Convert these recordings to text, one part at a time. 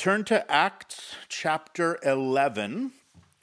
turn to Acts chapter 11.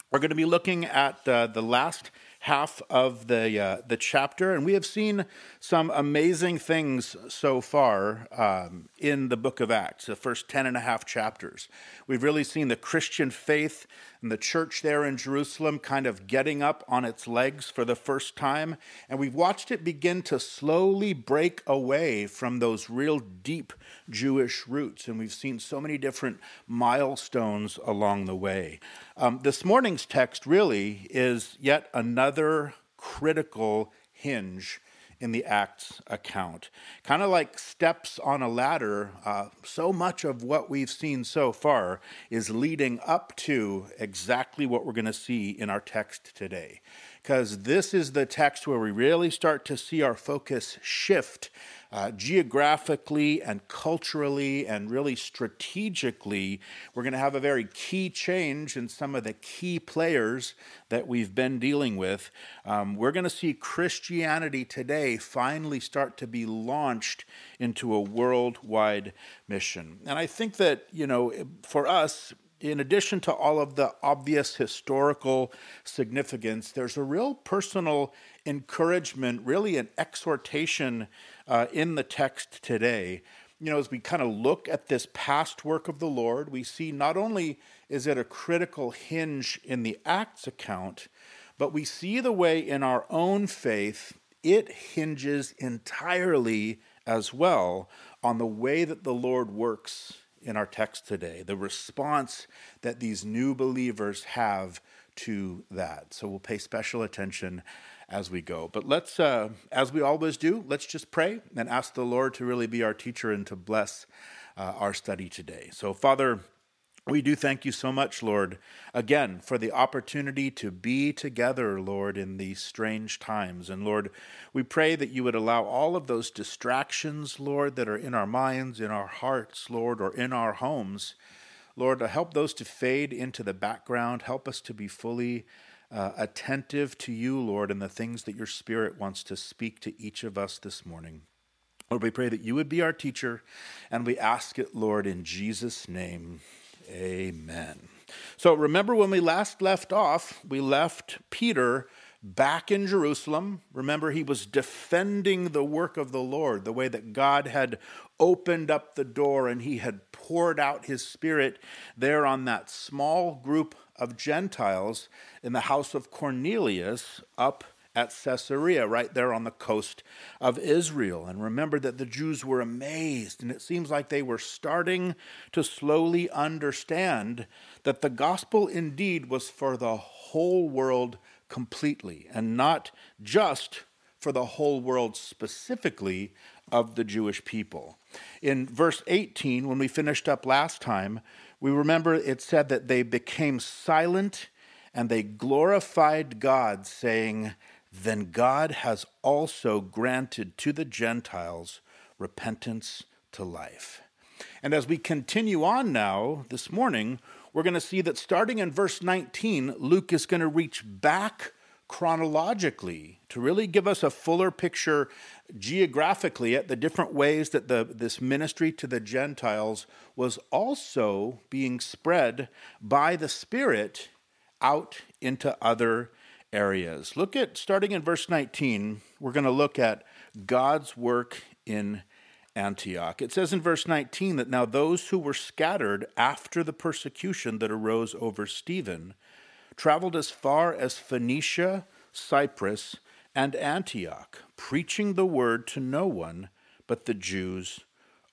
We're going to be looking at uh, the last half of the, uh, the chapter, and we have seen some amazing things so far um, in the book of Acts, the first 10 and a half chapters. We've really seen the Christian faith and the church there in Jerusalem kind of getting up on its legs for the first time, and we've watched it begin to slowly break away from those real deep Jewish roots, and we've seen so many different milestones along the way. Um, this morning's text really is yet another critical hinge in the Acts account. Kind of like steps on a ladder, uh, so much of what we've seen so far is leading up to exactly what we're going to see in our text today. Because this is the text where we really start to see our focus shift uh, geographically and culturally and really strategically, we're going to have a very key change in some of the key players that we've been dealing with. Um, we're going to see Christianity today finally start to be launched into a worldwide mission. And I think that, you know, for us, in addition to all of the obvious historical significance, there's a real personal encouragement, really an exhortation uh, in the text today. You know, as we kind of look at this past work of the Lord, we see not only is it a critical hinge in the Acts account, but we see the way in our own faith it hinges entirely as well on the way that the Lord works in our text today, the response that these new believers have to that. So we'll pay special attention as we go. But let's, uh, as we always do, let's just pray and ask the Lord to really be our teacher and to bless uh, our study today. So, Father, we do thank you so much, Lord, again, for the opportunity to be together, Lord, in these strange times. And Lord, we pray that you would allow all of those distractions, Lord, that are in our minds, in our hearts, Lord, or in our homes, Lord, to help those to fade into the background. Help us to be fully uh, attentive to you, Lord, and the things that your Spirit wants to speak to each of us this morning. Lord, we pray that you would be our teacher, and we ask it, Lord, in Jesus' name. Amen. So remember when we last left off, we left Peter back in Jerusalem. Remember, he was defending the work of the Lord, the way that God had opened up the door and he had poured out his spirit there on that small group of Gentiles in the house of Cornelius up at Caesarea, right there on the coast of Israel. And remember that the Jews were amazed, and it seems like they were starting to slowly understand that the gospel indeed was for the whole world completely, and not just for the whole world specifically of the Jewish people. In verse 18, when we finished up last time, we remember it said that they became silent and they glorified God, saying, Then God has also granted to the Gentiles repentance to life. And as we continue on now this morning, we're going to see that starting in verse 19, Luke is going to reach back chronologically to really give us a fuller picture geographically at the different ways that the, this ministry to the Gentiles was also being spread by the Spirit out into other areas. Look at, starting in verse 19, we're going to look at God's work in Antioch. It says in verse 19 that now those who were scattered after the persecution that arose over Stephen traveled as far as Phoenicia, Cyprus, and Antioch, preaching the word to no one but the Jews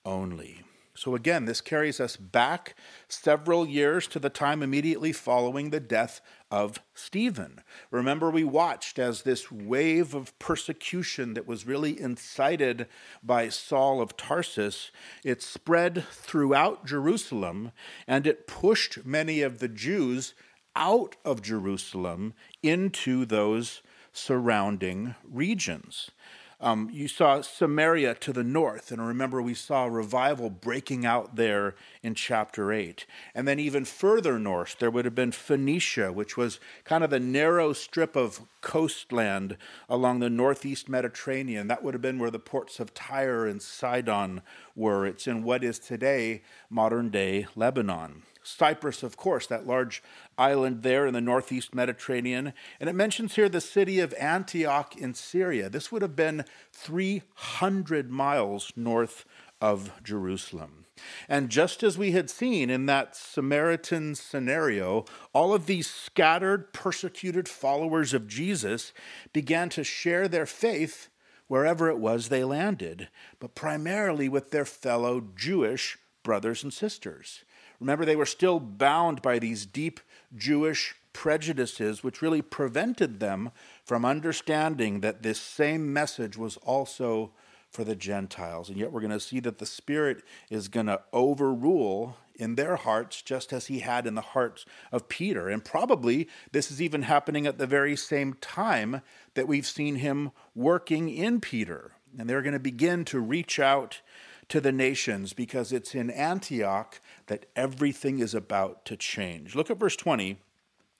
only. So, again, this carries us back several years to the time immediately following the death of Stephen. Remember, we watched as this wave of persecution that was really incited by Saul of Tarsus, it spread throughout Jerusalem and it pushed many of the Jews out of Jerusalem into those surrounding regions. Um, you saw Samaria to the north, and remember, we saw revival breaking out there in chapter 8. And then, even further north, there would have been Phoenicia, which was kind of the narrow strip of coastland along the northeast Mediterranean. That would have been where the ports of Tyre and Sidon were. It's in what is today modern day Lebanon. Cyprus, of course, that large island there in the northeast Mediterranean. And it mentions here the city of Antioch in Syria. This would have been 300 miles north of Jerusalem. And just as we had seen in that Samaritan scenario, all of these scattered, persecuted followers of Jesus began to share their faith wherever it was they landed, but primarily with their fellow Jewish brothers and sisters. Remember, they were still bound by these deep Jewish prejudices, which really prevented them from understanding that this same message was also for the Gentiles. And yet, we're going to see that the Spirit is going to overrule in their hearts, just as he had in the hearts of Peter. And probably this is even happening at the very same time that we've seen him working in Peter. And they're going to begin to reach out to the nations because it's in Antioch that everything is about to change. Look at verse 20.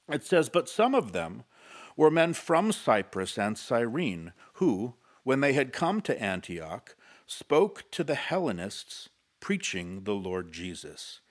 It says, But some of them were men from Cyprus and Cyrene, who, when they had come to Antioch, spoke to the Hellenists, preaching the Lord Jesus.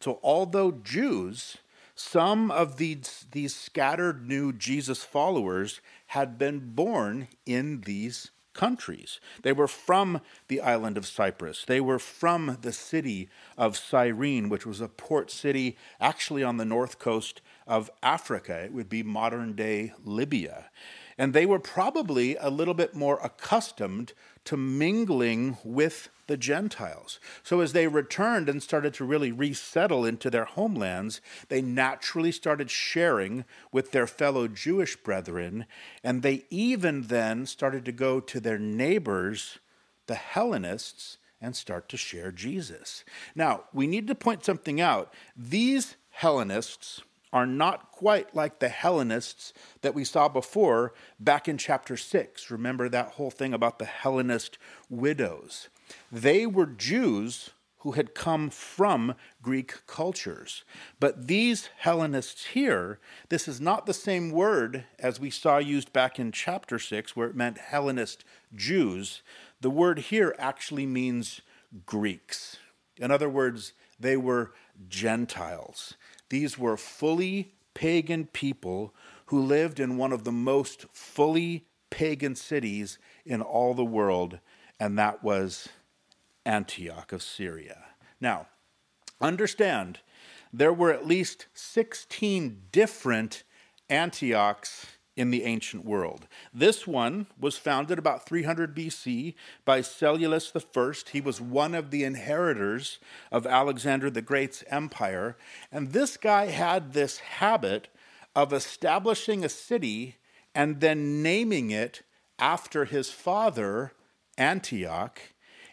So, although Jews, some of these, these scattered new Jesus followers had been born in these countries. They were from the island of Cyprus. They were from the city of Cyrene, which was a port city actually on the north coast of Africa. It would be modern day Libya. And they were probably a little bit more accustomed to mingling with the Gentiles. So as they returned and started to really resettle into their homelands, they naturally started sharing with their fellow Jewish brethren, and they even then started to go to their neighbors, the Hellenists, and start to share Jesus. Now, we need to point something out. These Hellenists, are not quite like the Hellenists that we saw before back in chapter 6. Remember that whole thing about the Hellenist widows. They were Jews who had come from Greek cultures. But these Hellenists here, this is not the same word as we saw used back in chapter 6, where it meant Hellenist Jews. The word here actually means Greeks. In other words, they were Gentiles. These were fully pagan people who lived in one of the most fully pagan cities in all the world, and that was Antioch of Syria. Now, understand, there were at least 16 different Antiochs in the ancient world. This one was founded about 300 BC by Seleucus I. He was one of the inheritors of Alexander the Great's empire. And this guy had this habit of establishing a city and then naming it after his father, Antioch.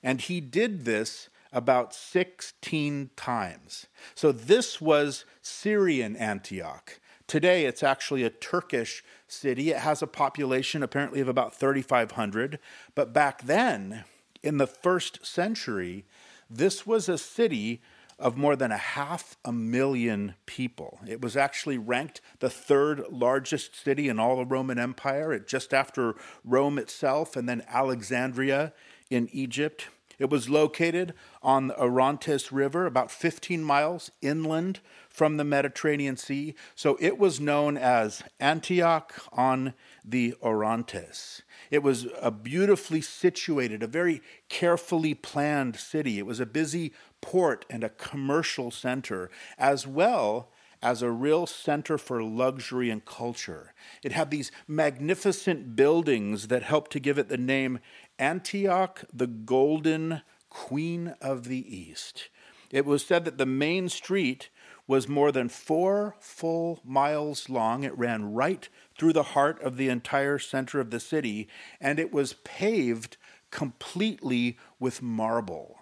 And he did this about 16 times. So this was Syrian Antioch. Today, it's actually a Turkish city. It has a population apparently of about 3,500. But back then, in the first century, this was a city of more than a half a million people. It was actually ranked the third largest city in all the Roman Empire, just after Rome itself and then Alexandria in Egypt. It was located on the Orontes River, about 15 miles inland from the Mediterranean Sea. So it was known as Antioch on the Orontes. It was a beautifully situated, a very carefully planned city. It was a busy port and a commercial center, as well as a real center for luxury and culture. It had these magnificent buildings that helped to give it the name Antioch, the Golden Queen of the East. It was said that the main street was more than four full miles long. It ran right through the heart of the entire center of the city, and it was paved completely with marble.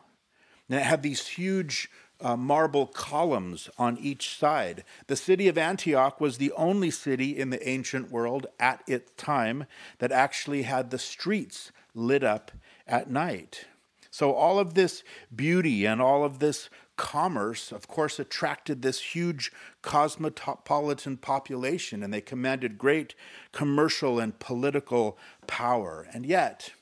And it had these huge uh, marble columns on each side. The city of Antioch was the only city in the ancient world at its time that actually had the streets lit up at night. So, all of this beauty and all of this commerce, of course, attracted this huge cosmopolitan population, and they commanded great commercial and political power. And yet,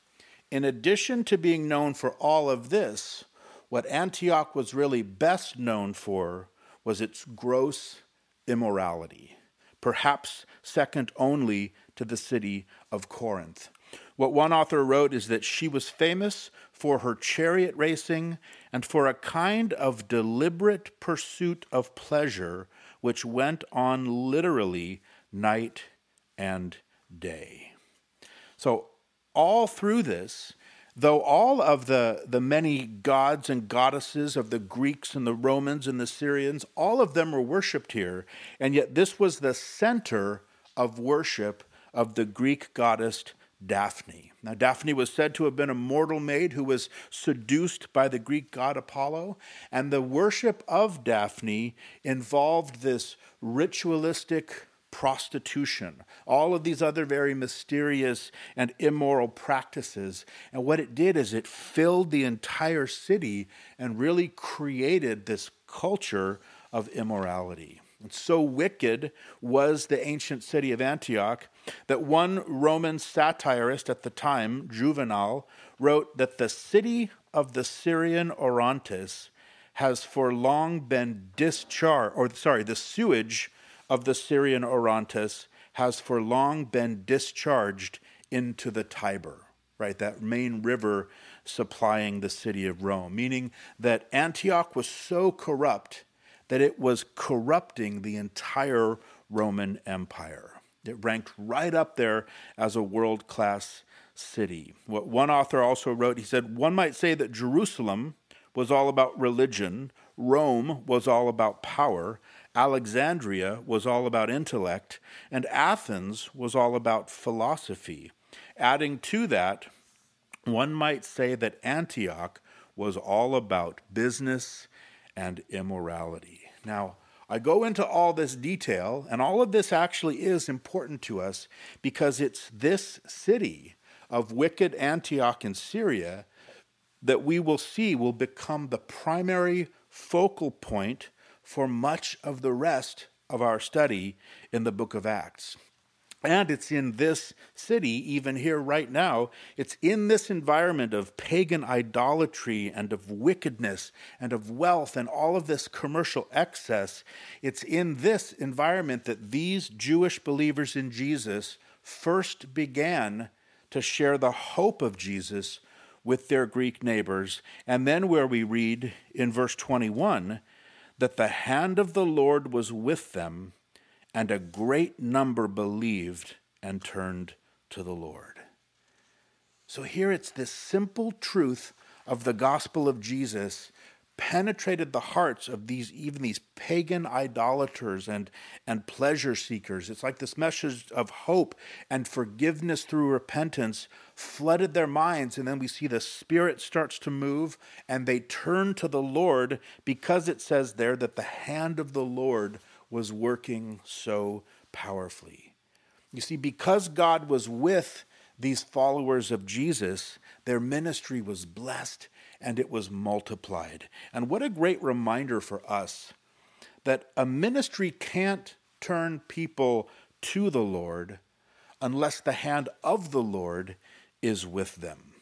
in addition to being known for all of this, what Antioch was really best known for was its gross immorality, perhaps second only to the city of Corinth. What one author wrote is that she was famous for her chariot racing and for a kind of deliberate pursuit of pleasure which went on literally night and day. So, all through this, though all of the, the many gods and goddesses of the Greeks and the Romans and the Syrians, all of them were worshipped here, and yet this was the center of worship of the Greek goddess Daphne. Now, Daphne was said to have been a mortal maid who was seduced by the Greek god Apollo, and the worship of Daphne involved this ritualistic prostitution, all of these other very mysterious and immoral practices. And what it did is it filled the entire city and really created this culture of immorality. And so wicked was the ancient city of Antioch that one Roman satirist at the time, Juvenal, wrote that the city of the Syrian Orontes has for long been discharged, or sorry, the sewage of the Syrian Orontes has for long been discharged into the Tiber, right? That main river supplying the city of Rome, meaning that Antioch was so corrupt that it was corrupting the entire Roman Empire. It ranked right up there as a world class city. What one author also wrote, he said, one might say that Jerusalem was all about religion, Rome was all about power, Alexandria was all about intellect, and Athens was all about philosophy. Adding to that, one might say that Antioch was all about business and immorality. Now, I go into all this detail, and all of this actually is important to us because it's this city of wicked Antioch in Syria that we will see will become the primary focal point for much of the rest of our study in the book of Acts. And it's in this city, even here right now, it's in this environment of pagan idolatry and of wickedness and of wealth and all of this commercial excess. It's in this environment that these Jewish believers in Jesus first began to share the hope of Jesus with their Greek neighbors. And then, where we read in verse 21 that the hand of the Lord was with them and a great number believed and turned to the Lord. So here it's this simple truth of the gospel of Jesus penetrated the hearts of these even these pagan idolaters and and pleasure seekers. It's like this message of hope and forgiveness through repentance flooded their minds. And then we see the spirit starts to move and they turn to the lord because it says there that the hand of the lord was working so powerfully. You see, because God was with these followers of Jesus, their ministry was blessed and it was multiplied. And what a great reminder for us that a ministry can't turn people to the Lord unless the hand of the Lord is with them.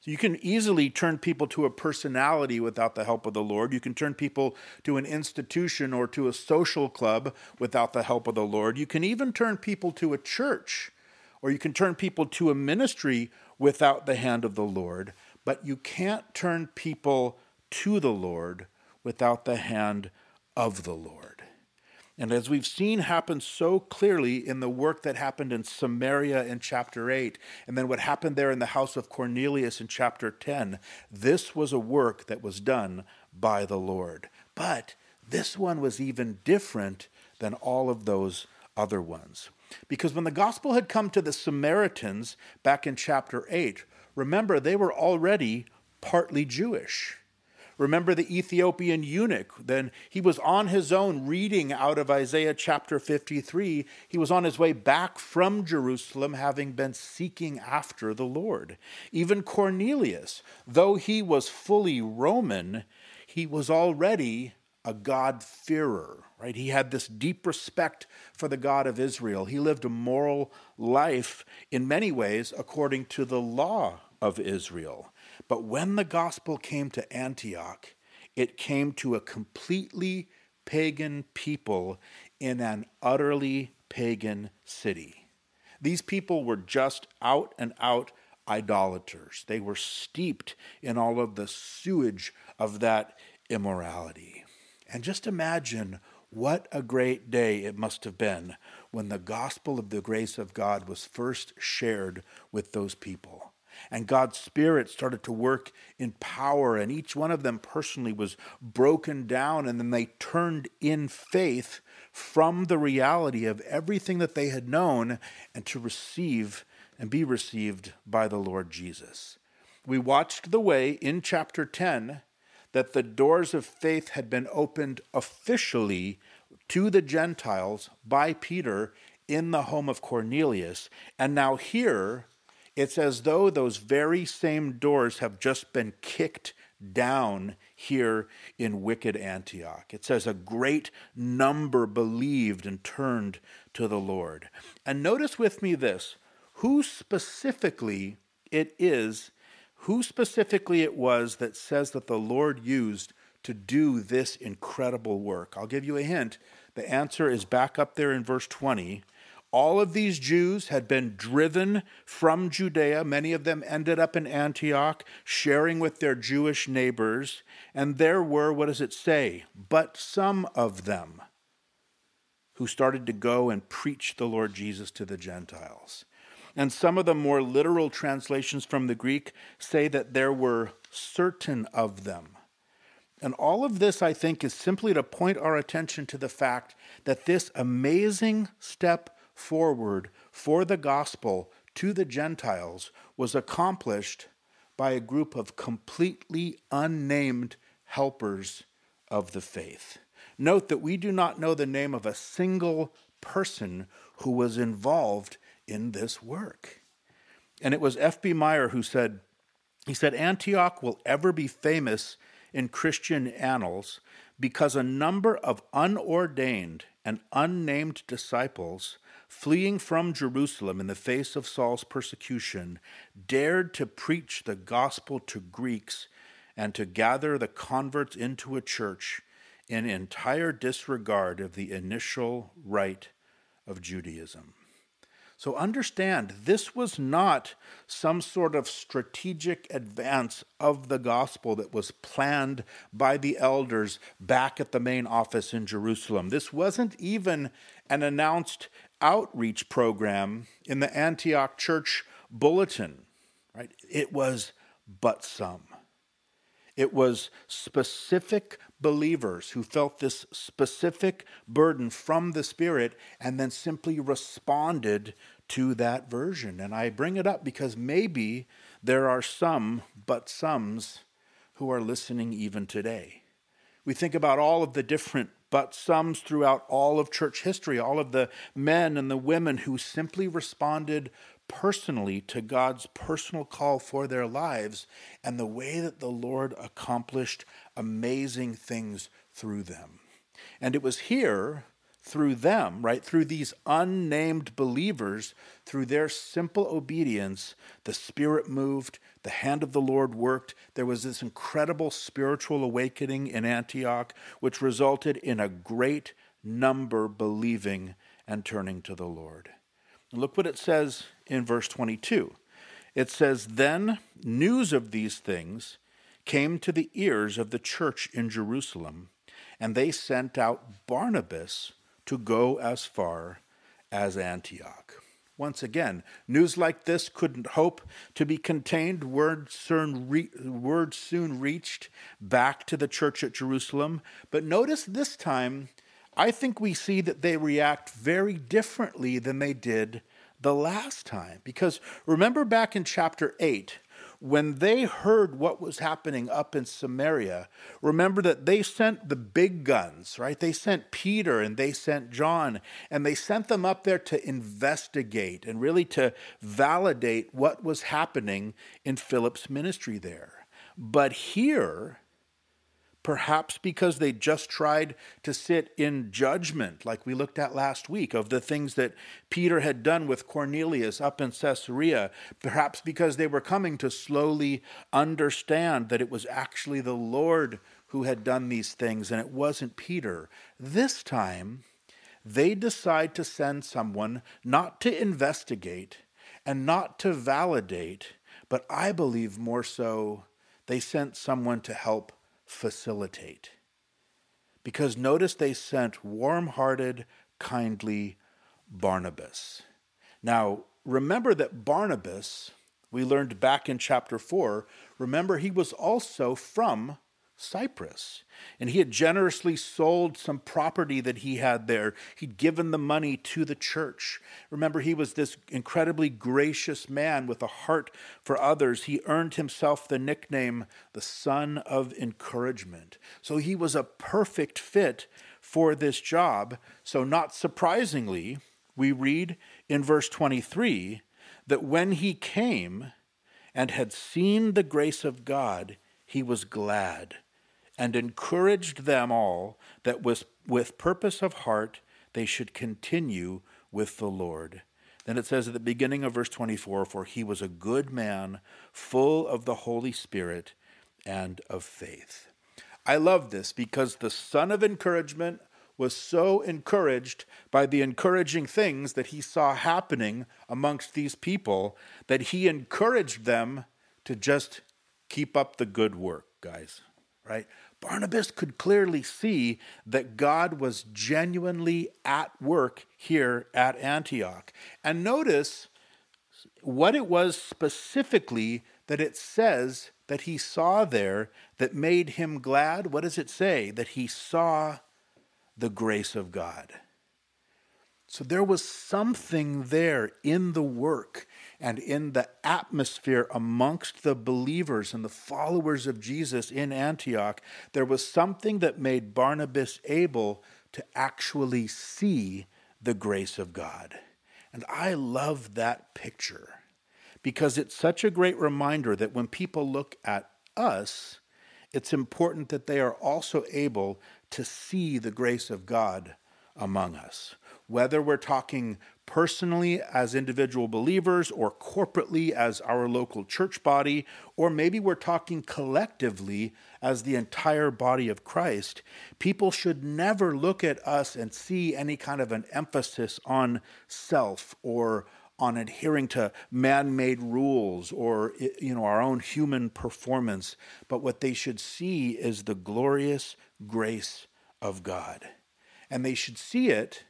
So you can easily turn people to a personality without the help of the Lord. You can turn people to an institution or to a social club without the help of the Lord. You can even turn people to a church or you can turn people to a ministry without the hand of the Lord. But you can't turn people to the Lord without the hand of the Lord. And as we've seen happen so clearly in the work that happened in Samaria in chapter 8, and then what happened there in the house of Cornelius in chapter 10, this was a work that was done by the Lord. But this one was even different than all of those other ones. Because when the gospel had come to the Samaritans back in chapter 8, remember, they were already partly Jewish Remember the Ethiopian eunuch? Then he was on his own reading out of Isaiah chapter 53. He was on his way back from Jerusalem, having been seeking after the Lord. Even Cornelius, though he was fully Roman, he was already a God-fearer, right? He had this deep respect for the God of Israel. He lived a moral life in many ways according to the law of Israel. But when the gospel came to Antioch, it came to a completely pagan people in an utterly pagan city. These people were just out and out idolaters. They were steeped in all of the sewage of that immorality. And just imagine what a great day it must have been when the gospel of the grace of God was first shared with those people. And God's Spirit started to work in power, and each one of them personally was broken down, and then they turned in faith from the reality of everything that they had known and to receive and be received by the Lord Jesus. We watched the way in chapter 10 that the doors of faith had been opened officially to the Gentiles by Peter in the home of Cornelius. And now, here, it's as though those very same doors have just been kicked down here in wicked Antioch. It says a great number believed and turned to the Lord. And notice with me this who specifically it is, who specifically it was that says that the Lord used to do this incredible work. I'll give you a hint. The answer is back up there in verse 20 all of these Jews had been driven from Judea. Many of them ended up in Antioch, sharing with their Jewish neighbors. And there were, what does it say? But some of them who started to go and preach the Lord Jesus to the Gentiles. And some of the more literal translations from the Greek say that there were certain of them. And all of this, I think, is simply to point our attention to the fact that this amazing step forward for the gospel to the Gentiles was accomplished by a group of completely unnamed helpers of the faith. Note that we do not know the name of a single person who was involved in this work. And it was F.B. Meyer who said, he said, Antioch will ever be famous in Christian annals because a number of unordained and unnamed disciples fleeing from Jerusalem in the face of Saul's persecution, dared to preach the gospel to Greeks and to gather the converts into a church in entire disregard of the initial rite of Judaism. So understand, this was not some sort of strategic advance of the gospel that was planned by the elders back at the main office in Jerusalem. This wasn't even an announced outreach program in the Antioch church bulletin, right? It was but some. It was specific believers who felt this specific burden from the Spirit and then simply responded to that version. And I bring it up because maybe there are some but somes who are listening even today. We think about all of the different but somes throughout all of church history, all of the men and the women who simply responded personally to God's personal call for their lives and the way that the Lord accomplished amazing things through them. And it was here through them, right, through these unnamed believers, through their simple obedience, the Spirit moved, the hand of the Lord worked. There was this incredible spiritual awakening in Antioch, which resulted in a great number believing and turning to the Lord. Look what it says in verse 22. It says, Then news of these things came to the ears of the church in Jerusalem, and they sent out Barnabas to go as far as Antioch. Once again, news like this couldn't hope to be contained. Word soon, re- word soon reached back to the church at Jerusalem. But notice this time, I think we see that they react very differently than they did the last time. Because remember back in chapter 8, when they heard what was happening up in Samaria, remember that they sent the big guns, right? They sent Peter and they sent John, and they sent them up there to investigate and really to validate what was happening in Philip's ministry there. But here, Perhaps because they just tried to sit in judgment, like we looked at last week, of the things that Peter had done with Cornelius up in Caesarea. Perhaps because they were coming to slowly understand that it was actually the Lord who had done these things and it wasn't Peter. This time, they decide to send someone not to investigate and not to validate, but I believe more so, they sent someone to help facilitate. Because notice they sent warm hearted, kindly Barnabas. Now, remember that Barnabas, we learned back in chapter 4, remember he was also from Cyprus. And he had generously sold some property that he had there. He'd given the money to the church. Remember, he was this incredibly gracious man with a heart for others. He earned himself the nickname the Son of Encouragement. So he was a perfect fit for this job. So, not surprisingly, we read in verse 23 that when he came and had seen the grace of God, he was glad and encouraged them all that with, with purpose of heart they should continue with the Lord. Then it says at the beginning of verse 24 For he was a good man, full of the Holy Spirit and of faith. I love this because the son of encouragement was so encouraged by the encouraging things that he saw happening amongst these people that he encouraged them to just keep up the good work, guys, right? Barnabas could clearly see that God was genuinely at work here at Antioch. And notice what it was specifically that it says that he saw there that made him glad. What does it say? That he saw the grace of God. So there was something there in the work and in the atmosphere amongst the believers and the followers of Jesus in Antioch, there was something that made Barnabas able to actually see the grace of God. And I love that picture because it's such a great reminder that when people look at us, it's important that they are also able to see the grace of God among us. Whether we're talking personally as individual believers or corporately as our local church body, or maybe we're talking collectively as the entire body of Christ, people should never look at us and see any kind of an emphasis on self or on adhering to man-made rules or you know our own human performance but what they should see is the glorious grace of God. And they should see it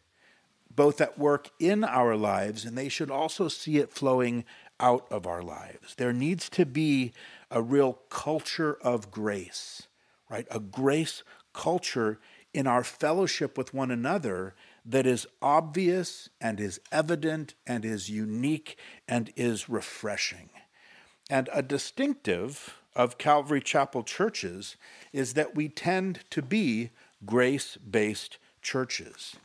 both at work in our lives and they should also see it flowing out of our lives. There needs to be a real culture of grace, right? A grace culture in our fellowship with one another that is obvious and is evident and is unique and is refreshing. And a distinctive of Calvary Chapel churches is that we tend to be grace based churches.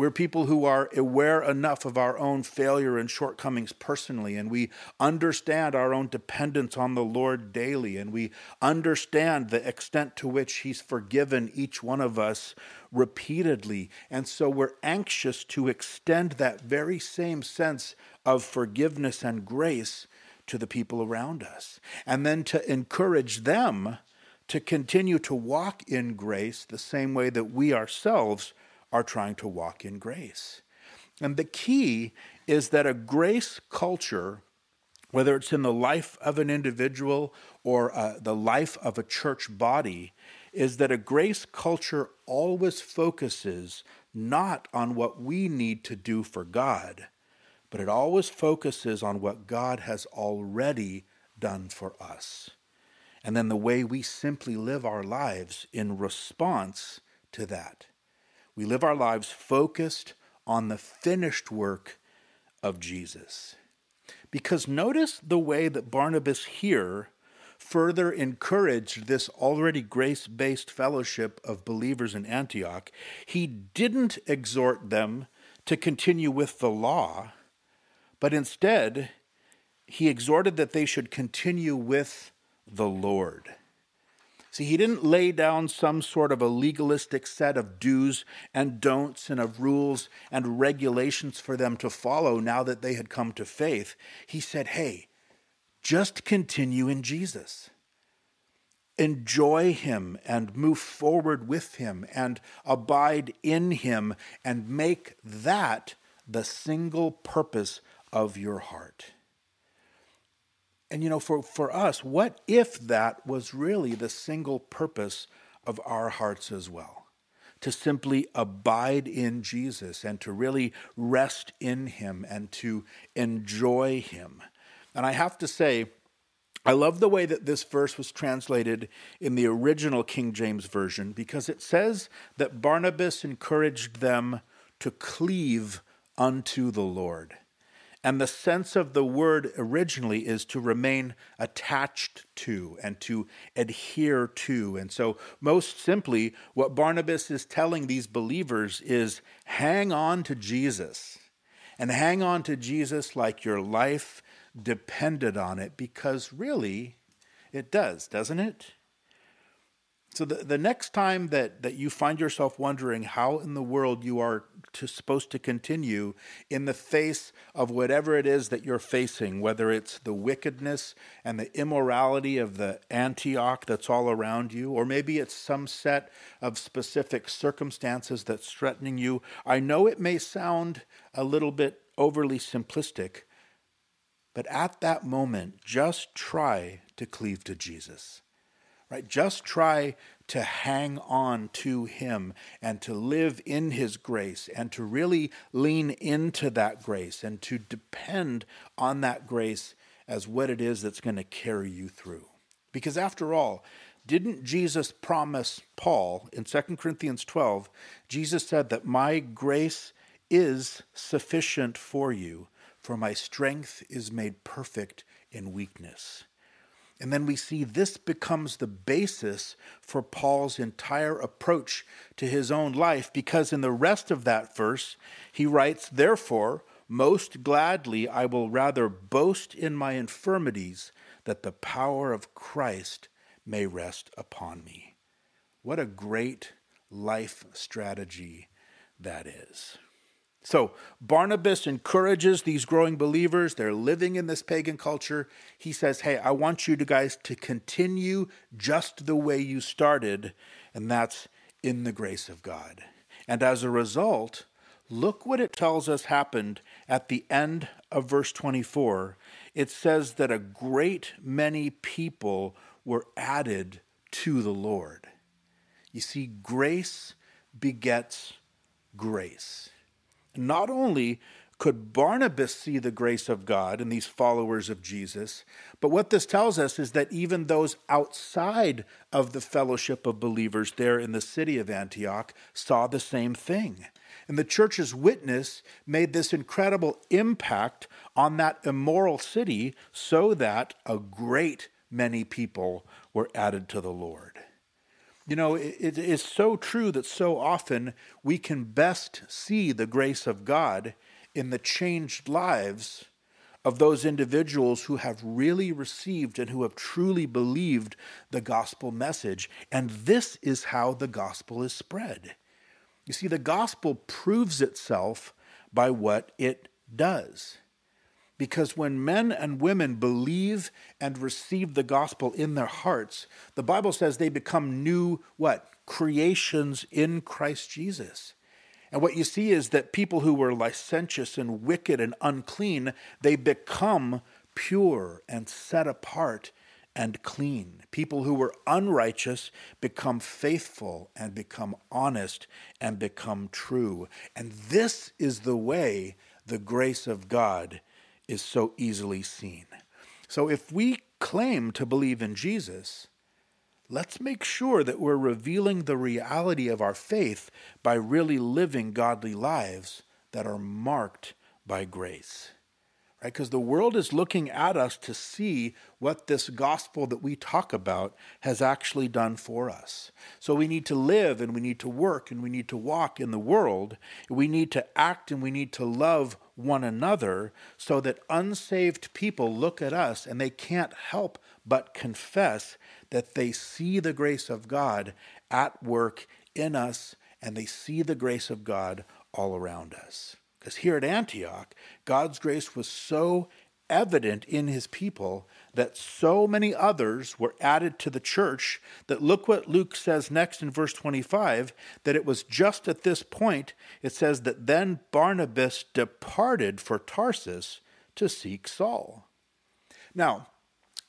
We're people who are aware enough of our own failure and shortcomings personally, and we understand our own dependence on the Lord daily, and we understand the extent to which He's forgiven each one of us repeatedly. And so we're anxious to extend that very same sense of forgiveness and grace to the people around us, and then to encourage them to continue to walk in grace the same way that we ourselves are trying to walk in grace. And the key is that a grace culture, whether it's in the life of an individual or uh, the life of a church body, is that a grace culture always focuses not on what we need to do for God, but it always focuses on what God has already done for us. And then the way we simply live our lives in response to that. We live our lives focused on the finished work of Jesus. Because notice the way that Barnabas here further encouraged this already grace based fellowship of believers in Antioch. He didn't exhort them to continue with the law, but instead, he exhorted that they should continue with the Lord. See, he didn't lay down some sort of a legalistic set of do's and don'ts and of rules and regulations for them to follow now that they had come to faith. He said, hey, just continue in Jesus. Enjoy him and move forward with him and abide in him and make that the single purpose of your heart. And you know, for, for us, what if that was really the single purpose of our hearts as well? To simply abide in Jesus and to really rest in Him and to enjoy Him. And I have to say, I love the way that this verse was translated in the original King James Version because it says that Barnabas encouraged them to cleave unto the Lord. And the sense of the word originally is to remain attached to and to adhere to. And so, most simply, what Barnabas is telling these believers is hang on to Jesus and hang on to Jesus like your life depended on it, because really it does, doesn't it? So the, the next time that, that you find yourself wondering how in the world you are to, supposed to continue in the face of whatever it is that you're facing, whether it's the wickedness and the immorality of the Antioch that's all around you, or maybe it's some set of specific circumstances that's threatening you, I know it may sound a little bit overly simplistic, but at that moment, just try to cleave to Jesus right? Just try to hang on to Him and to live in His grace and to really lean into that grace and to depend on that grace as what it is that's going to carry you through. Because after all, didn't Jesus promise Paul in 2 Corinthians 12? Jesus said that my grace is sufficient for you, for my strength is made perfect in weakness. And then we see this becomes the basis for Paul's entire approach to his own life, because in the rest of that verse, he writes, Therefore, most gladly I will rather boast in my infirmities, that the power of Christ may rest upon me. What a great life strategy that is. So Barnabas encourages these growing believers. They're living in this pagan culture. He says, Hey, I want you to guys to continue just the way you started, and that's in the grace of God. And as a result, look what it tells us happened at the end of verse 24. It says that a great many people were added to the Lord. You see, grace begets grace. Not only could Barnabas see the grace of God in these followers of Jesus, but what this tells us is that even those outside of the fellowship of believers there in the city of Antioch saw the same thing. And the church's witness made this incredible impact on that immoral city so that a great many people were added to the Lord. You know, it, is so true that so often we can best see the grace of God in the changed lives of those individuals who have really received and who have truly believed the gospel message. And this is how the gospel is spread. You see, the gospel proves itself by what it does. Because when men and women believe and receive the gospel in their hearts, the Bible says they become new, what? Creations in Christ Jesus. And what you see is that people who were licentious and wicked and unclean, they become pure and set apart and clean. People who were unrighteous become faithful and become honest and become true. And this is the way the grace of God is so easily seen. So if we claim to believe in Jesus, let's make sure that we're revealing the reality of our faith by really living godly lives that are marked by grace. right? Because the world is looking at us to see what this gospel that we talk about has actually done for us. So we need to live and we need to work and we need to walk in the world. We need to act and we need to love one another so that unsaved people look at us and they can't help but confess that they see the grace of God at work in us and they see the grace of God all around us. Because here at Antioch, God's grace was so evident in his people that so many others were added to the church that look what Luke says next in verse 25 that it was just at this point, it says that then Barnabas departed for Tarsus to seek Saul. Now,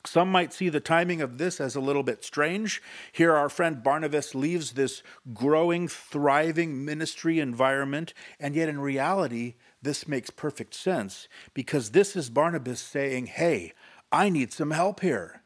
some might see the timing of this as a little bit strange. Here, our friend Barnabas leaves this growing, thriving ministry environment, and yet in reality, this makes perfect sense because this is Barnabas saying, Hey, I need some help here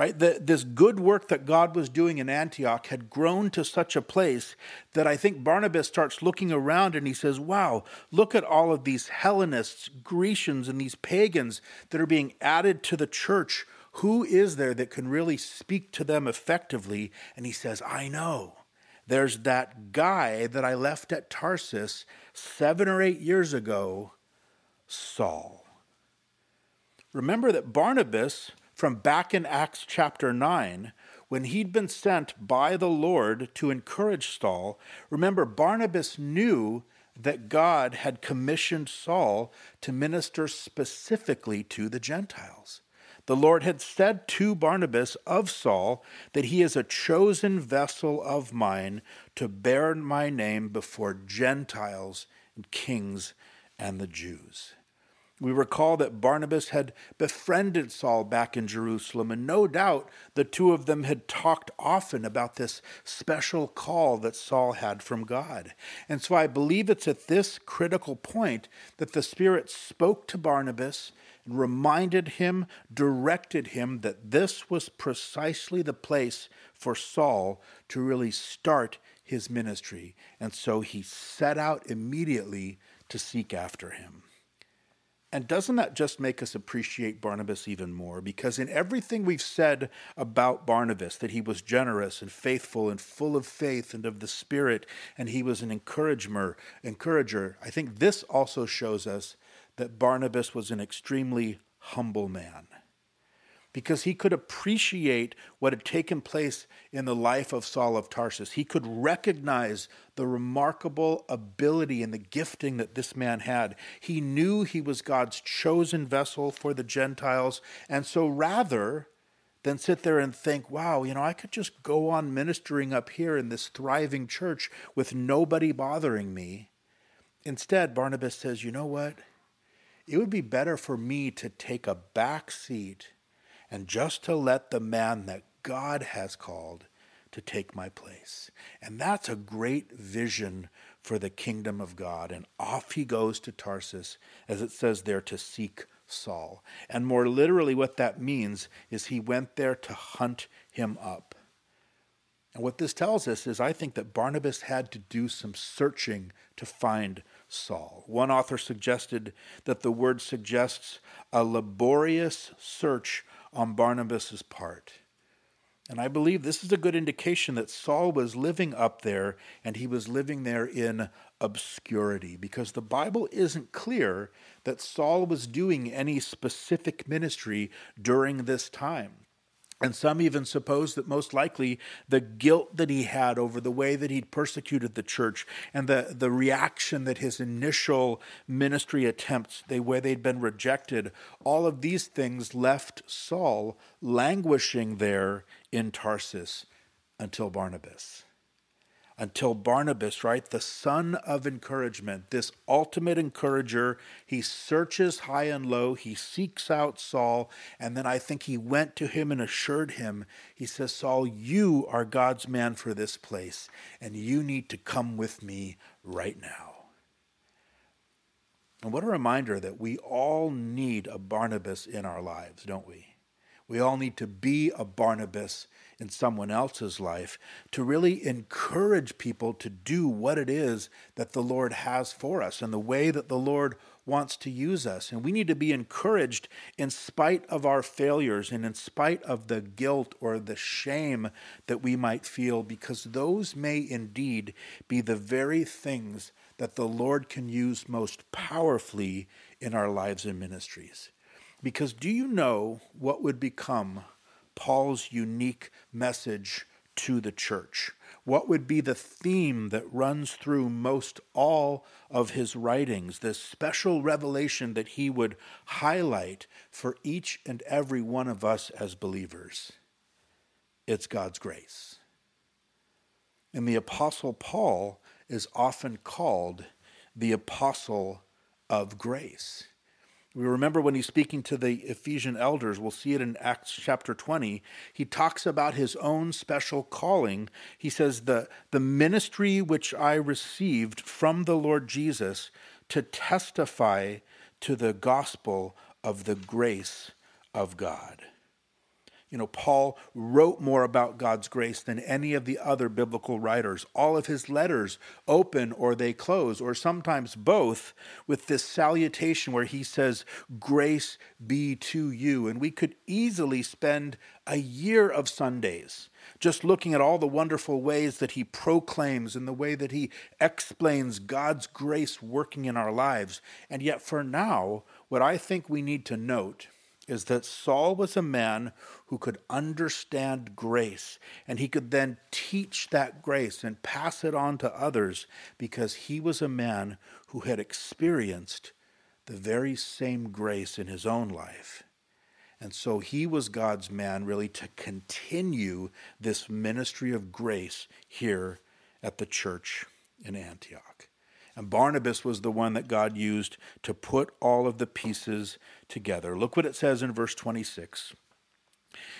right? The, this good work that God was doing in Antioch had grown to such a place that I think Barnabas starts looking around and he says, Wow, look at all of these Hellenists, Grecians, and these pagans that are being added to the church. Who is there that can really speak to them effectively? And he says, I know. There's that guy that I left at Tarsus seven or eight years ago, Saul. Remember that Barnabas from back in Acts chapter 9 when he'd been sent by the Lord to encourage Saul. Remember, Barnabas knew that God had commissioned Saul to minister specifically to the Gentiles. The Lord had said to Barnabas of Saul that he is a chosen vessel of mine to bear my name before Gentiles and kings and the Jews. We recall that Barnabas had befriended Saul back in Jerusalem, and no doubt the two of them had talked often about this special call that Saul had from God. And so I believe it's at this critical point that the Spirit spoke to Barnabas and reminded him, directed him that this was precisely the place for Saul to really start his ministry. And so he set out immediately to seek after him. And doesn't that just make us appreciate Barnabas even more? Because in everything we've said about Barnabas, that he was generous and faithful and full of faith and of the Spirit, and he was an encourager, encourager, I think this also shows us that Barnabas was an extremely humble man because he could appreciate what had taken place in the life of Saul of Tarsus. He could recognize the remarkable ability and the gifting that this man had. He knew he was God's chosen vessel for the Gentiles. And so rather than sit there and think, wow, you know, I could just go on ministering up here in this thriving church with nobody bothering me. Instead, Barnabas says, you know what? It would be better for me to take a back seat and just to let the man that God has called to take my place. And that's a great vision for the kingdom of God. And off he goes to Tarsus, as it says there, to seek Saul. And more literally, what that means is he went there to hunt him up. And what this tells us is I think that Barnabas had to do some searching to find Saul. One author suggested that the word suggests a laborious search on Barnabas' part. And I believe this is a good indication that Saul was living up there and he was living there in obscurity because the Bible isn't clear that Saul was doing any specific ministry during this time. And some even suppose that most likely the guilt that he had over the way that he'd persecuted the church and the, the reaction that his initial ministry attempts, the way they'd been rejected, all of these things left Saul languishing there in Tarsus until Barnabas until Barnabas, right, the son of encouragement, this ultimate encourager, he searches high and low, he seeks out Saul, and then I think he went to him and assured him, he says, Saul, you are God's man for this place, and you need to come with me right now. And what a reminder that we all need a Barnabas in our lives, don't we? We all need to be a Barnabas in someone else's life to really encourage people to do what it is that the Lord has for us and the way that the Lord wants to use us. And we need to be encouraged in spite of our failures and in spite of the guilt or the shame that we might feel, because those may indeed be the very things that the Lord can use most powerfully in our lives and ministries. Because do you know what would become Paul's unique message to the church? What would be the theme that runs through most all of his writings, this special revelation that he would highlight for each and every one of us as believers? It's God's grace. And the Apostle Paul is often called the Apostle of Grace. We remember when he's speaking to the Ephesian elders, we'll see it in Acts chapter 20. He talks about his own special calling. He says, The, the ministry which I received from the Lord Jesus to testify to the gospel of the grace of God. You know, Paul wrote more about God's grace than any of the other biblical writers. All of his letters open or they close, or sometimes both, with this salutation where he says, Grace be to you. And we could easily spend a year of Sundays just looking at all the wonderful ways that he proclaims and the way that he explains God's grace working in our lives. And yet, for now, what I think we need to note is that Saul was a man who could understand grace, and he could then teach that grace and pass it on to others because he was a man who had experienced the very same grace in his own life. And so he was God's man, really, to continue this ministry of grace here at the church in Antioch. And Barnabas was the one that God used to put all of the pieces together. Look what it says in verse 26.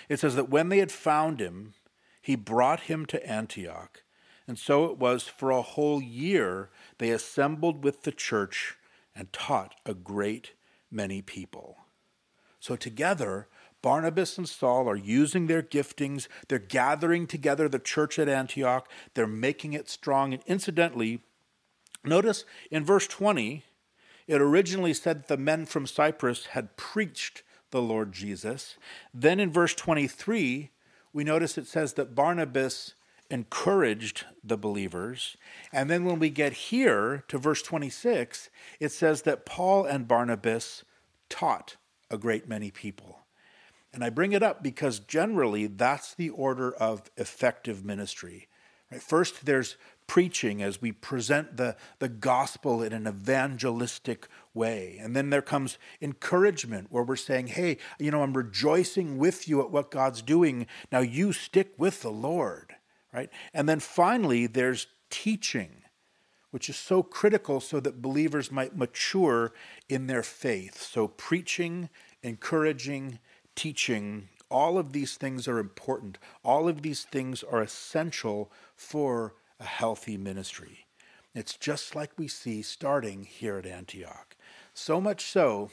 It says that when they had found him, he brought him to Antioch. And so it was for a whole year they assembled with the church and taught a great many people. So together, Barnabas and Saul are using their giftings. They're gathering together the church at Antioch. They're making it strong. And incidentally, notice in verse 20, it originally said that the men from Cyprus had preached the Lord Jesus. Then in verse 23, we notice it says that Barnabas encouraged the believers. And then when we get here to verse 26, it says that Paul and Barnabas taught a great many people. And I bring it up because generally that's the order of effective ministry. First, there's preaching as we present the, the gospel in an evangelistic way. And then there comes encouragement where we're saying, hey, you know, I'm rejoicing with you at what God's doing. Now you stick with the Lord, right? And then finally, there's teaching, which is so critical so that believers might mature in their faith. So preaching, encouraging, teaching, all of these things are important. All of these things are essential for a healthy ministry. It's just like we see starting here at Antioch. So much so,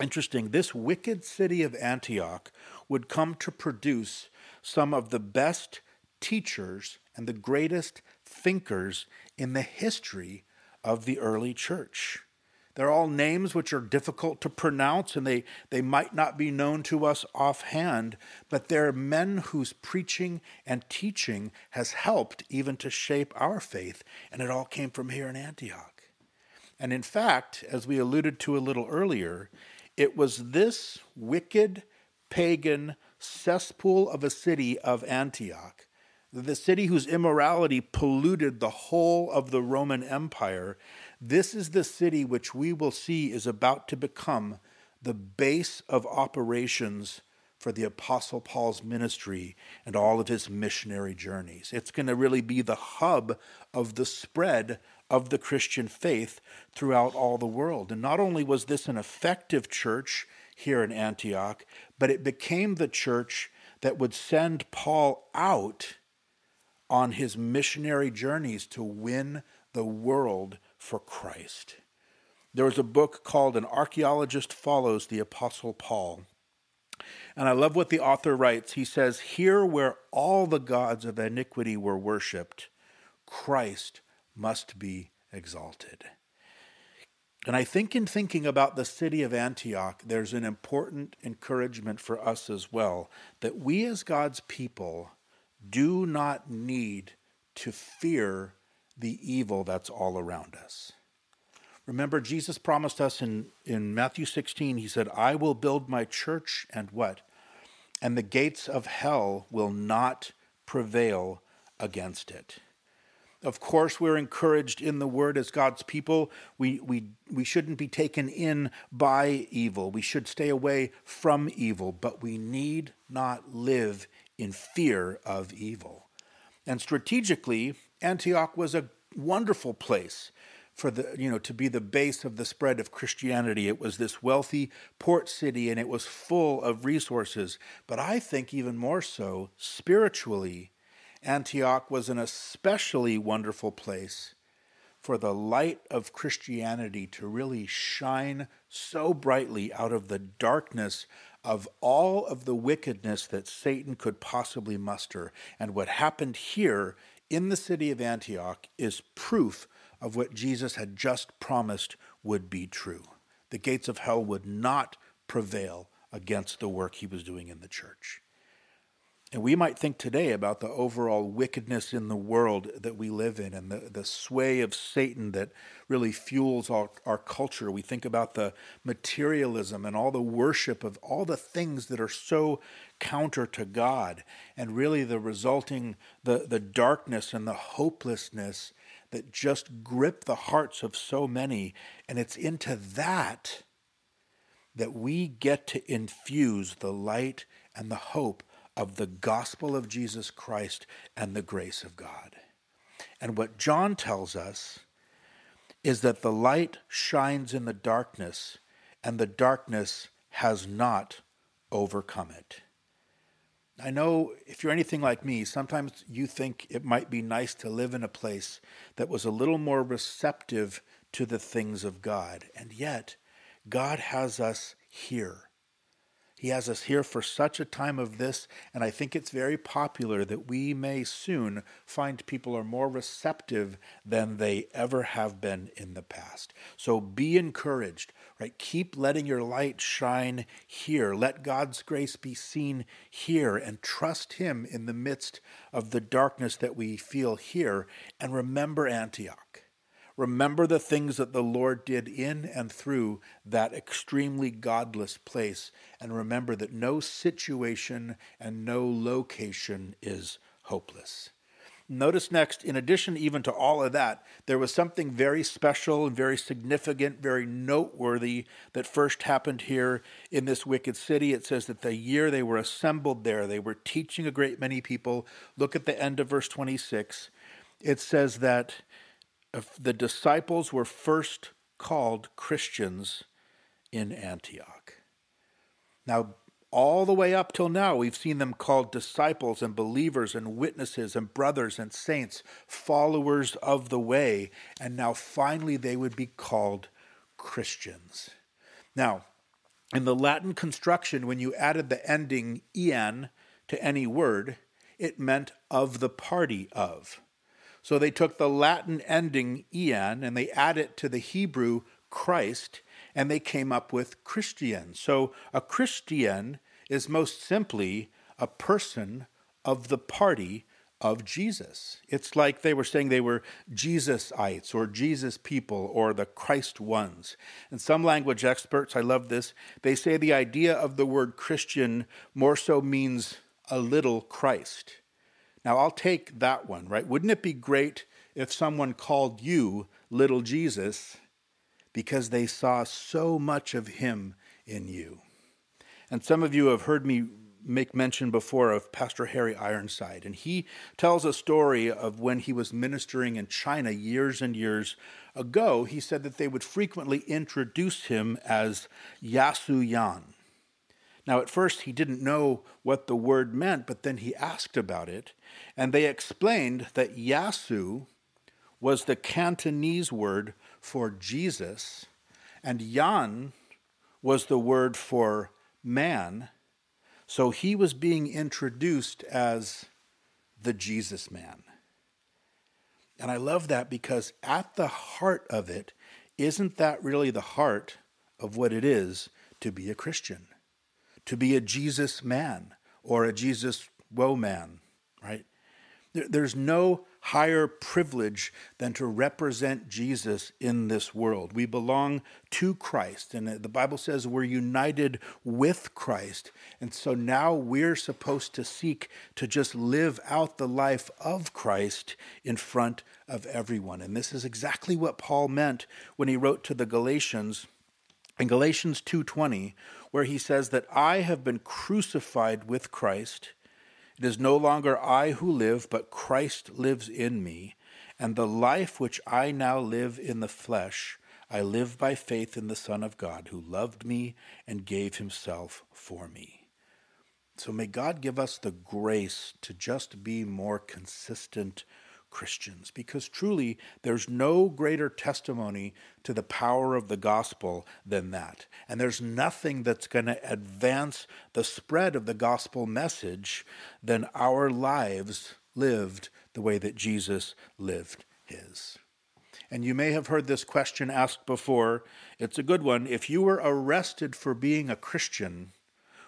interesting, this wicked city of Antioch would come to produce some of the best teachers and the greatest thinkers in the history of the early church. They're all names which are difficult to pronounce and they, they might not be known to us offhand, but they're men whose preaching and teaching has helped even to shape our faith, and it all came from here in Antioch. And in fact, as we alluded to a little earlier, it was this wicked, pagan cesspool of a city of Antioch, the city whose immorality polluted the whole of the Roman Empire this is the city which we will see is about to become the base of operations for the Apostle Paul's ministry and all of his missionary journeys. It's going to really be the hub of the spread of the Christian faith throughout all the world. And not only was this an effective church here in Antioch, but it became the church that would send Paul out on his missionary journeys to win the world for Christ. There was a book called An Archaeologist Follows the Apostle Paul. And I love what the author writes. He says, Here where all the gods of iniquity were worshipped, Christ must be exalted. And I think in thinking about the city of Antioch, there's an important encouragement for us as well that we as God's people do not need to fear the evil that's all around us. Remember, Jesus promised us in, in Matthew 16, he said, I will build my church and what? And the gates of hell will not prevail against it. Of course, we're encouraged in the word as God's people. We, we, we shouldn't be taken in by evil. We should stay away from evil, but we need not live in fear of evil. And strategically, Antioch was a wonderful place for the you know to be the base of the spread of Christianity. It was this wealthy port city and it was full of resources. But I think even more so spiritually, Antioch was an especially wonderful place for the light of Christianity to really shine so brightly out of the darkness of all of the wickedness that Satan could possibly muster. And what happened here in the city of Antioch is proof of what Jesus had just promised would be true. The gates of hell would not prevail against the work he was doing in the church. And we might think today about the overall wickedness in the world that we live in and the, the sway of Satan that really fuels our, our culture. We think about the materialism and all the worship of all the things that are so counter to God, and really the resulting, the, the darkness and the hopelessness that just grip the hearts of so many. And it's into that that we get to infuse the light and the hope of the gospel of Jesus Christ and the grace of God. And what John tells us is that the light shines in the darkness, and the darkness has not overcome it. I know if you're anything like me, sometimes you think it might be nice to live in a place that was a little more receptive to the things of God. And yet, God has us here. He has us here for such a time of this, and I think it's very popular that we may soon find people are more receptive than they ever have been in the past. So be encouraged, right? Keep letting your light shine here. Let God's grace be seen here, and trust Him in the midst of the darkness that we feel here. And remember Antioch. Remember the things that the Lord did in and through that extremely godless place, and remember that no situation and no location is hopeless. Notice next, in addition even to all of that, there was something very special and very significant, very noteworthy that first happened here in this wicked city. It says that the year they were assembled there, they were teaching a great many people. Look at the end of verse 26. It says that the disciples were first called Christians in Antioch. Now, all the way up till now, we've seen them called disciples and believers and witnesses and brothers and saints, followers of the way. And now finally they would be called Christians. Now, in the Latin construction, when you added the ending en to any word, it meant of the party of. So they took the Latin ending en and they add it to the Hebrew Christ, and they came up with Christian. So a Christian is most simply a person of the party of Jesus. It's like they were saying they were Jesusites or Jesus people or the Christ ones. And some language experts, I love this, they say the idea of the word Christian more so means a little Christ. Now, I'll take that one, right? Wouldn't it be great if someone called you little Jesus because they saw so much of him in you? And some of you have heard me make mention before of Pastor Harry Ironside, and he tells a story of when he was ministering in China years and years ago. He said that they would frequently introduce him as Yasu Yan. Now, at first, he didn't know what the word meant, but then he asked about it, and they explained that Yasu was the Cantonese word for Jesus, and Yan was the word for man. So he was being introduced as the Jesus man. And I love that because at the heart of it isn't that really the heart of what it is to be a Christian? To be a Jesus man or a Jesus woe man, right? There's no higher privilege than to represent Jesus in this world. We belong to Christ, and the Bible says we're united with Christ. And so now we're supposed to seek to just live out the life of Christ in front of everyone. And this is exactly what Paul meant when he wrote to the Galatians in Galatians 2:20 where he says that I have been crucified with Christ it is no longer I who live, but Christ lives in me. And the life which I now live in the flesh, I live by faith in the Son of God, who loved me and gave himself for me. So may God give us the grace to just be more consistent Christians because truly there's no greater testimony to the power of the gospel than that. And there's nothing that's going to advance the spread of the gospel message than our lives lived the way that Jesus lived his. And you may have heard this question asked before. It's a good one. If you were arrested for being a Christian,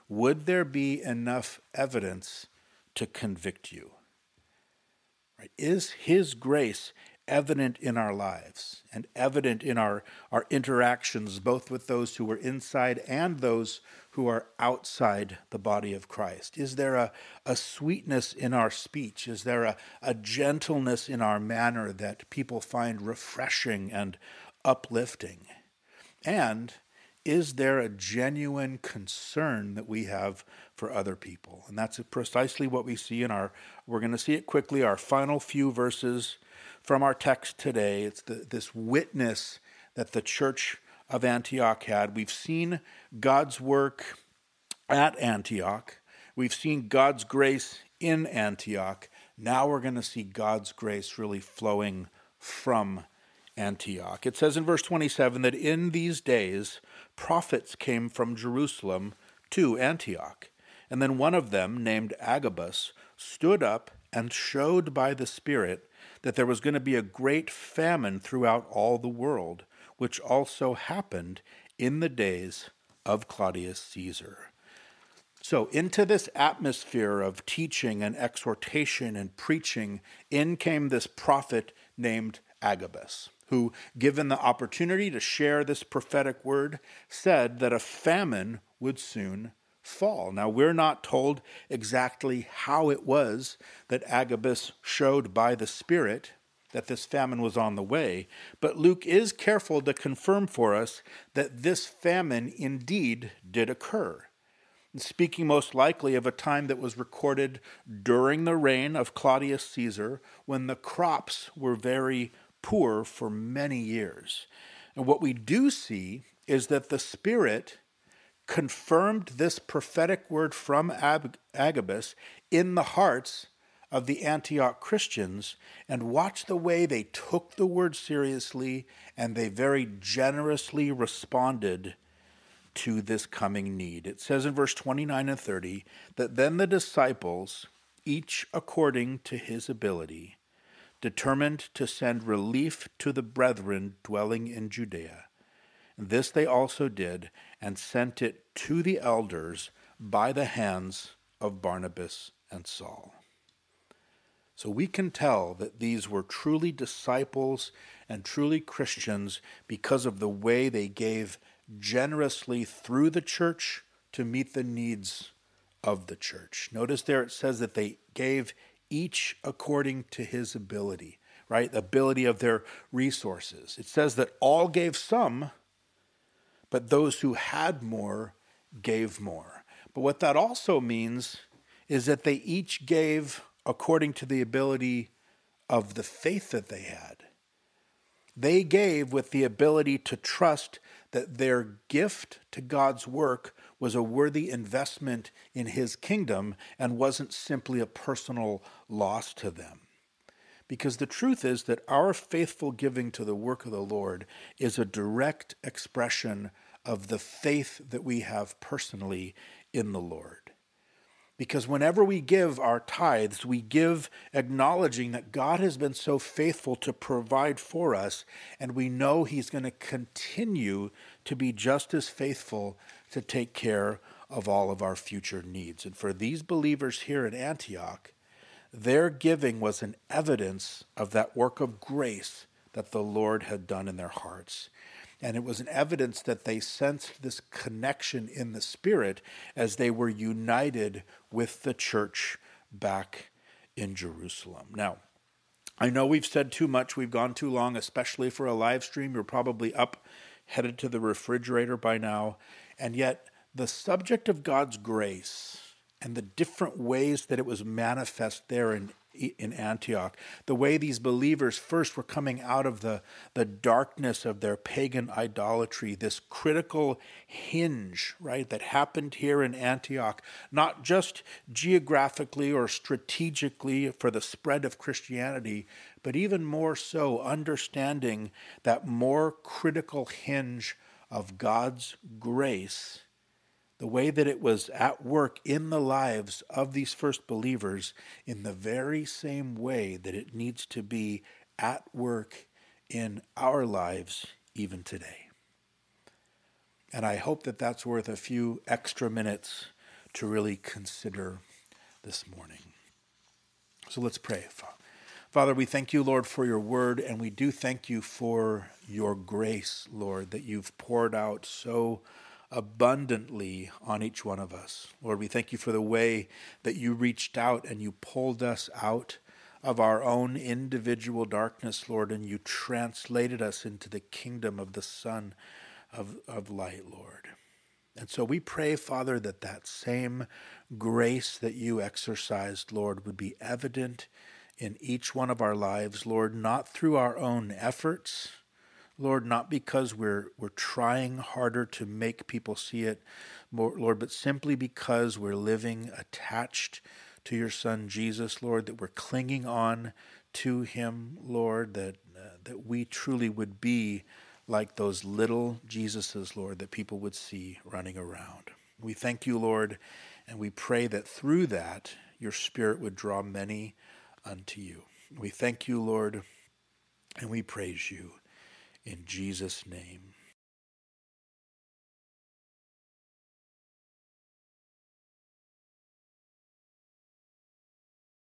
would there be enough evidence to convict you? Right? Is His grace evident in our lives and evident in our, our interactions, both with those who are inside and those who are outside the body of Christ? Is there a, a sweetness in our speech? Is there a, a gentleness in our manner that people find refreshing and uplifting? And is there a genuine concern that we have for other people? And that's precisely what we see in our, we're going to see it quickly, our final few verses from our text today. It's the, this witness that the church of Antioch had. We've seen God's work at Antioch, we've seen God's grace in Antioch. Now we're going to see God's grace really flowing from Antioch. It says in verse 27 that in these days, prophets came from Jerusalem to Antioch. And then one of them, named Agabus, stood up and showed by the Spirit that there was going to be a great famine throughout all the world, which also happened in the days of Claudius Caesar. So, into this atmosphere of teaching and exhortation and preaching, in came this prophet named Agabus who, given the opportunity to share this prophetic word, said that a famine would soon fall. Now, we're not told exactly how it was that Agabus showed by the Spirit that this famine was on the way, but Luke is careful to confirm for us that this famine indeed did occur. Speaking most likely of a time that was recorded during the reign of Claudius Caesar when the crops were very poor for many years. And what we do see is that the Spirit confirmed this prophetic word from Ab- Agabus in the hearts of the Antioch Christians and watch the way they took the word seriously and they very generously responded to this coming need. It says in verse 29 and 30 that then the disciples, each according to his ability, determined to send relief to the brethren dwelling in Judea. This they also did, and sent it to the elders by the hands of Barnabas and Saul. So we can tell that these were truly disciples and truly Christians because of the way they gave generously through the church to meet the needs of the church. Notice there it says that they gave each according to his ability, right? The ability of their resources. It says that all gave some, but those who had more gave more. But what that also means is that they each gave according to the ability of the faith that they had. They gave with the ability to trust that their gift to God's work was a worthy investment in his kingdom and wasn't simply a personal loss to them. Because the truth is that our faithful giving to the work of the Lord is a direct expression of the faith that we have personally in the Lord. Because whenever we give our tithes, we give acknowledging that God has been so faithful to provide for us, and we know He's going to continue to be just as faithful to take care of all of our future needs. And for these believers here in Antioch, their giving was an evidence of that work of grace that the Lord had done in their hearts. And it was an evidence that they sensed this connection in the Spirit as they were united with the church back in Jerusalem. Now, I know we've said too much, we've gone too long, especially for a live stream. You're probably up, headed to the refrigerator by now. And yet, the subject of God's grace and the different ways that it was manifest there in in Antioch, the way these believers first were coming out of the, the darkness of their pagan idolatry, this critical hinge, right, that happened here in Antioch, not just geographically or strategically for the spread of Christianity, but even more so understanding that more critical hinge of God's grace the way that it was at work in the lives of these first believers in the very same way that it needs to be at work in our lives even today. And I hope that that's worth a few extra minutes to really consider this morning. So let's pray. Father, we thank you, Lord, for your word, and we do thank you for your grace, Lord, that you've poured out so abundantly on each one of us. Lord, we thank you for the way that you reached out and you pulled us out of our own individual darkness, Lord, and you translated us into the kingdom of the Son of, of light, Lord. And so we pray, Father, that that same grace that you exercised, Lord, would be evident in each one of our lives, Lord, not through our own efforts, Lord, not because we're we're trying harder to make people see it, more, Lord, but simply because we're living attached to your Son Jesus, Lord, that we're clinging on to Him, Lord, that uh, that we truly would be like those little Jesuses, Lord, that people would see running around. We thank you, Lord, and we pray that through that your Spirit would draw many unto you. We thank you, Lord, and we praise you. In Jesus' name,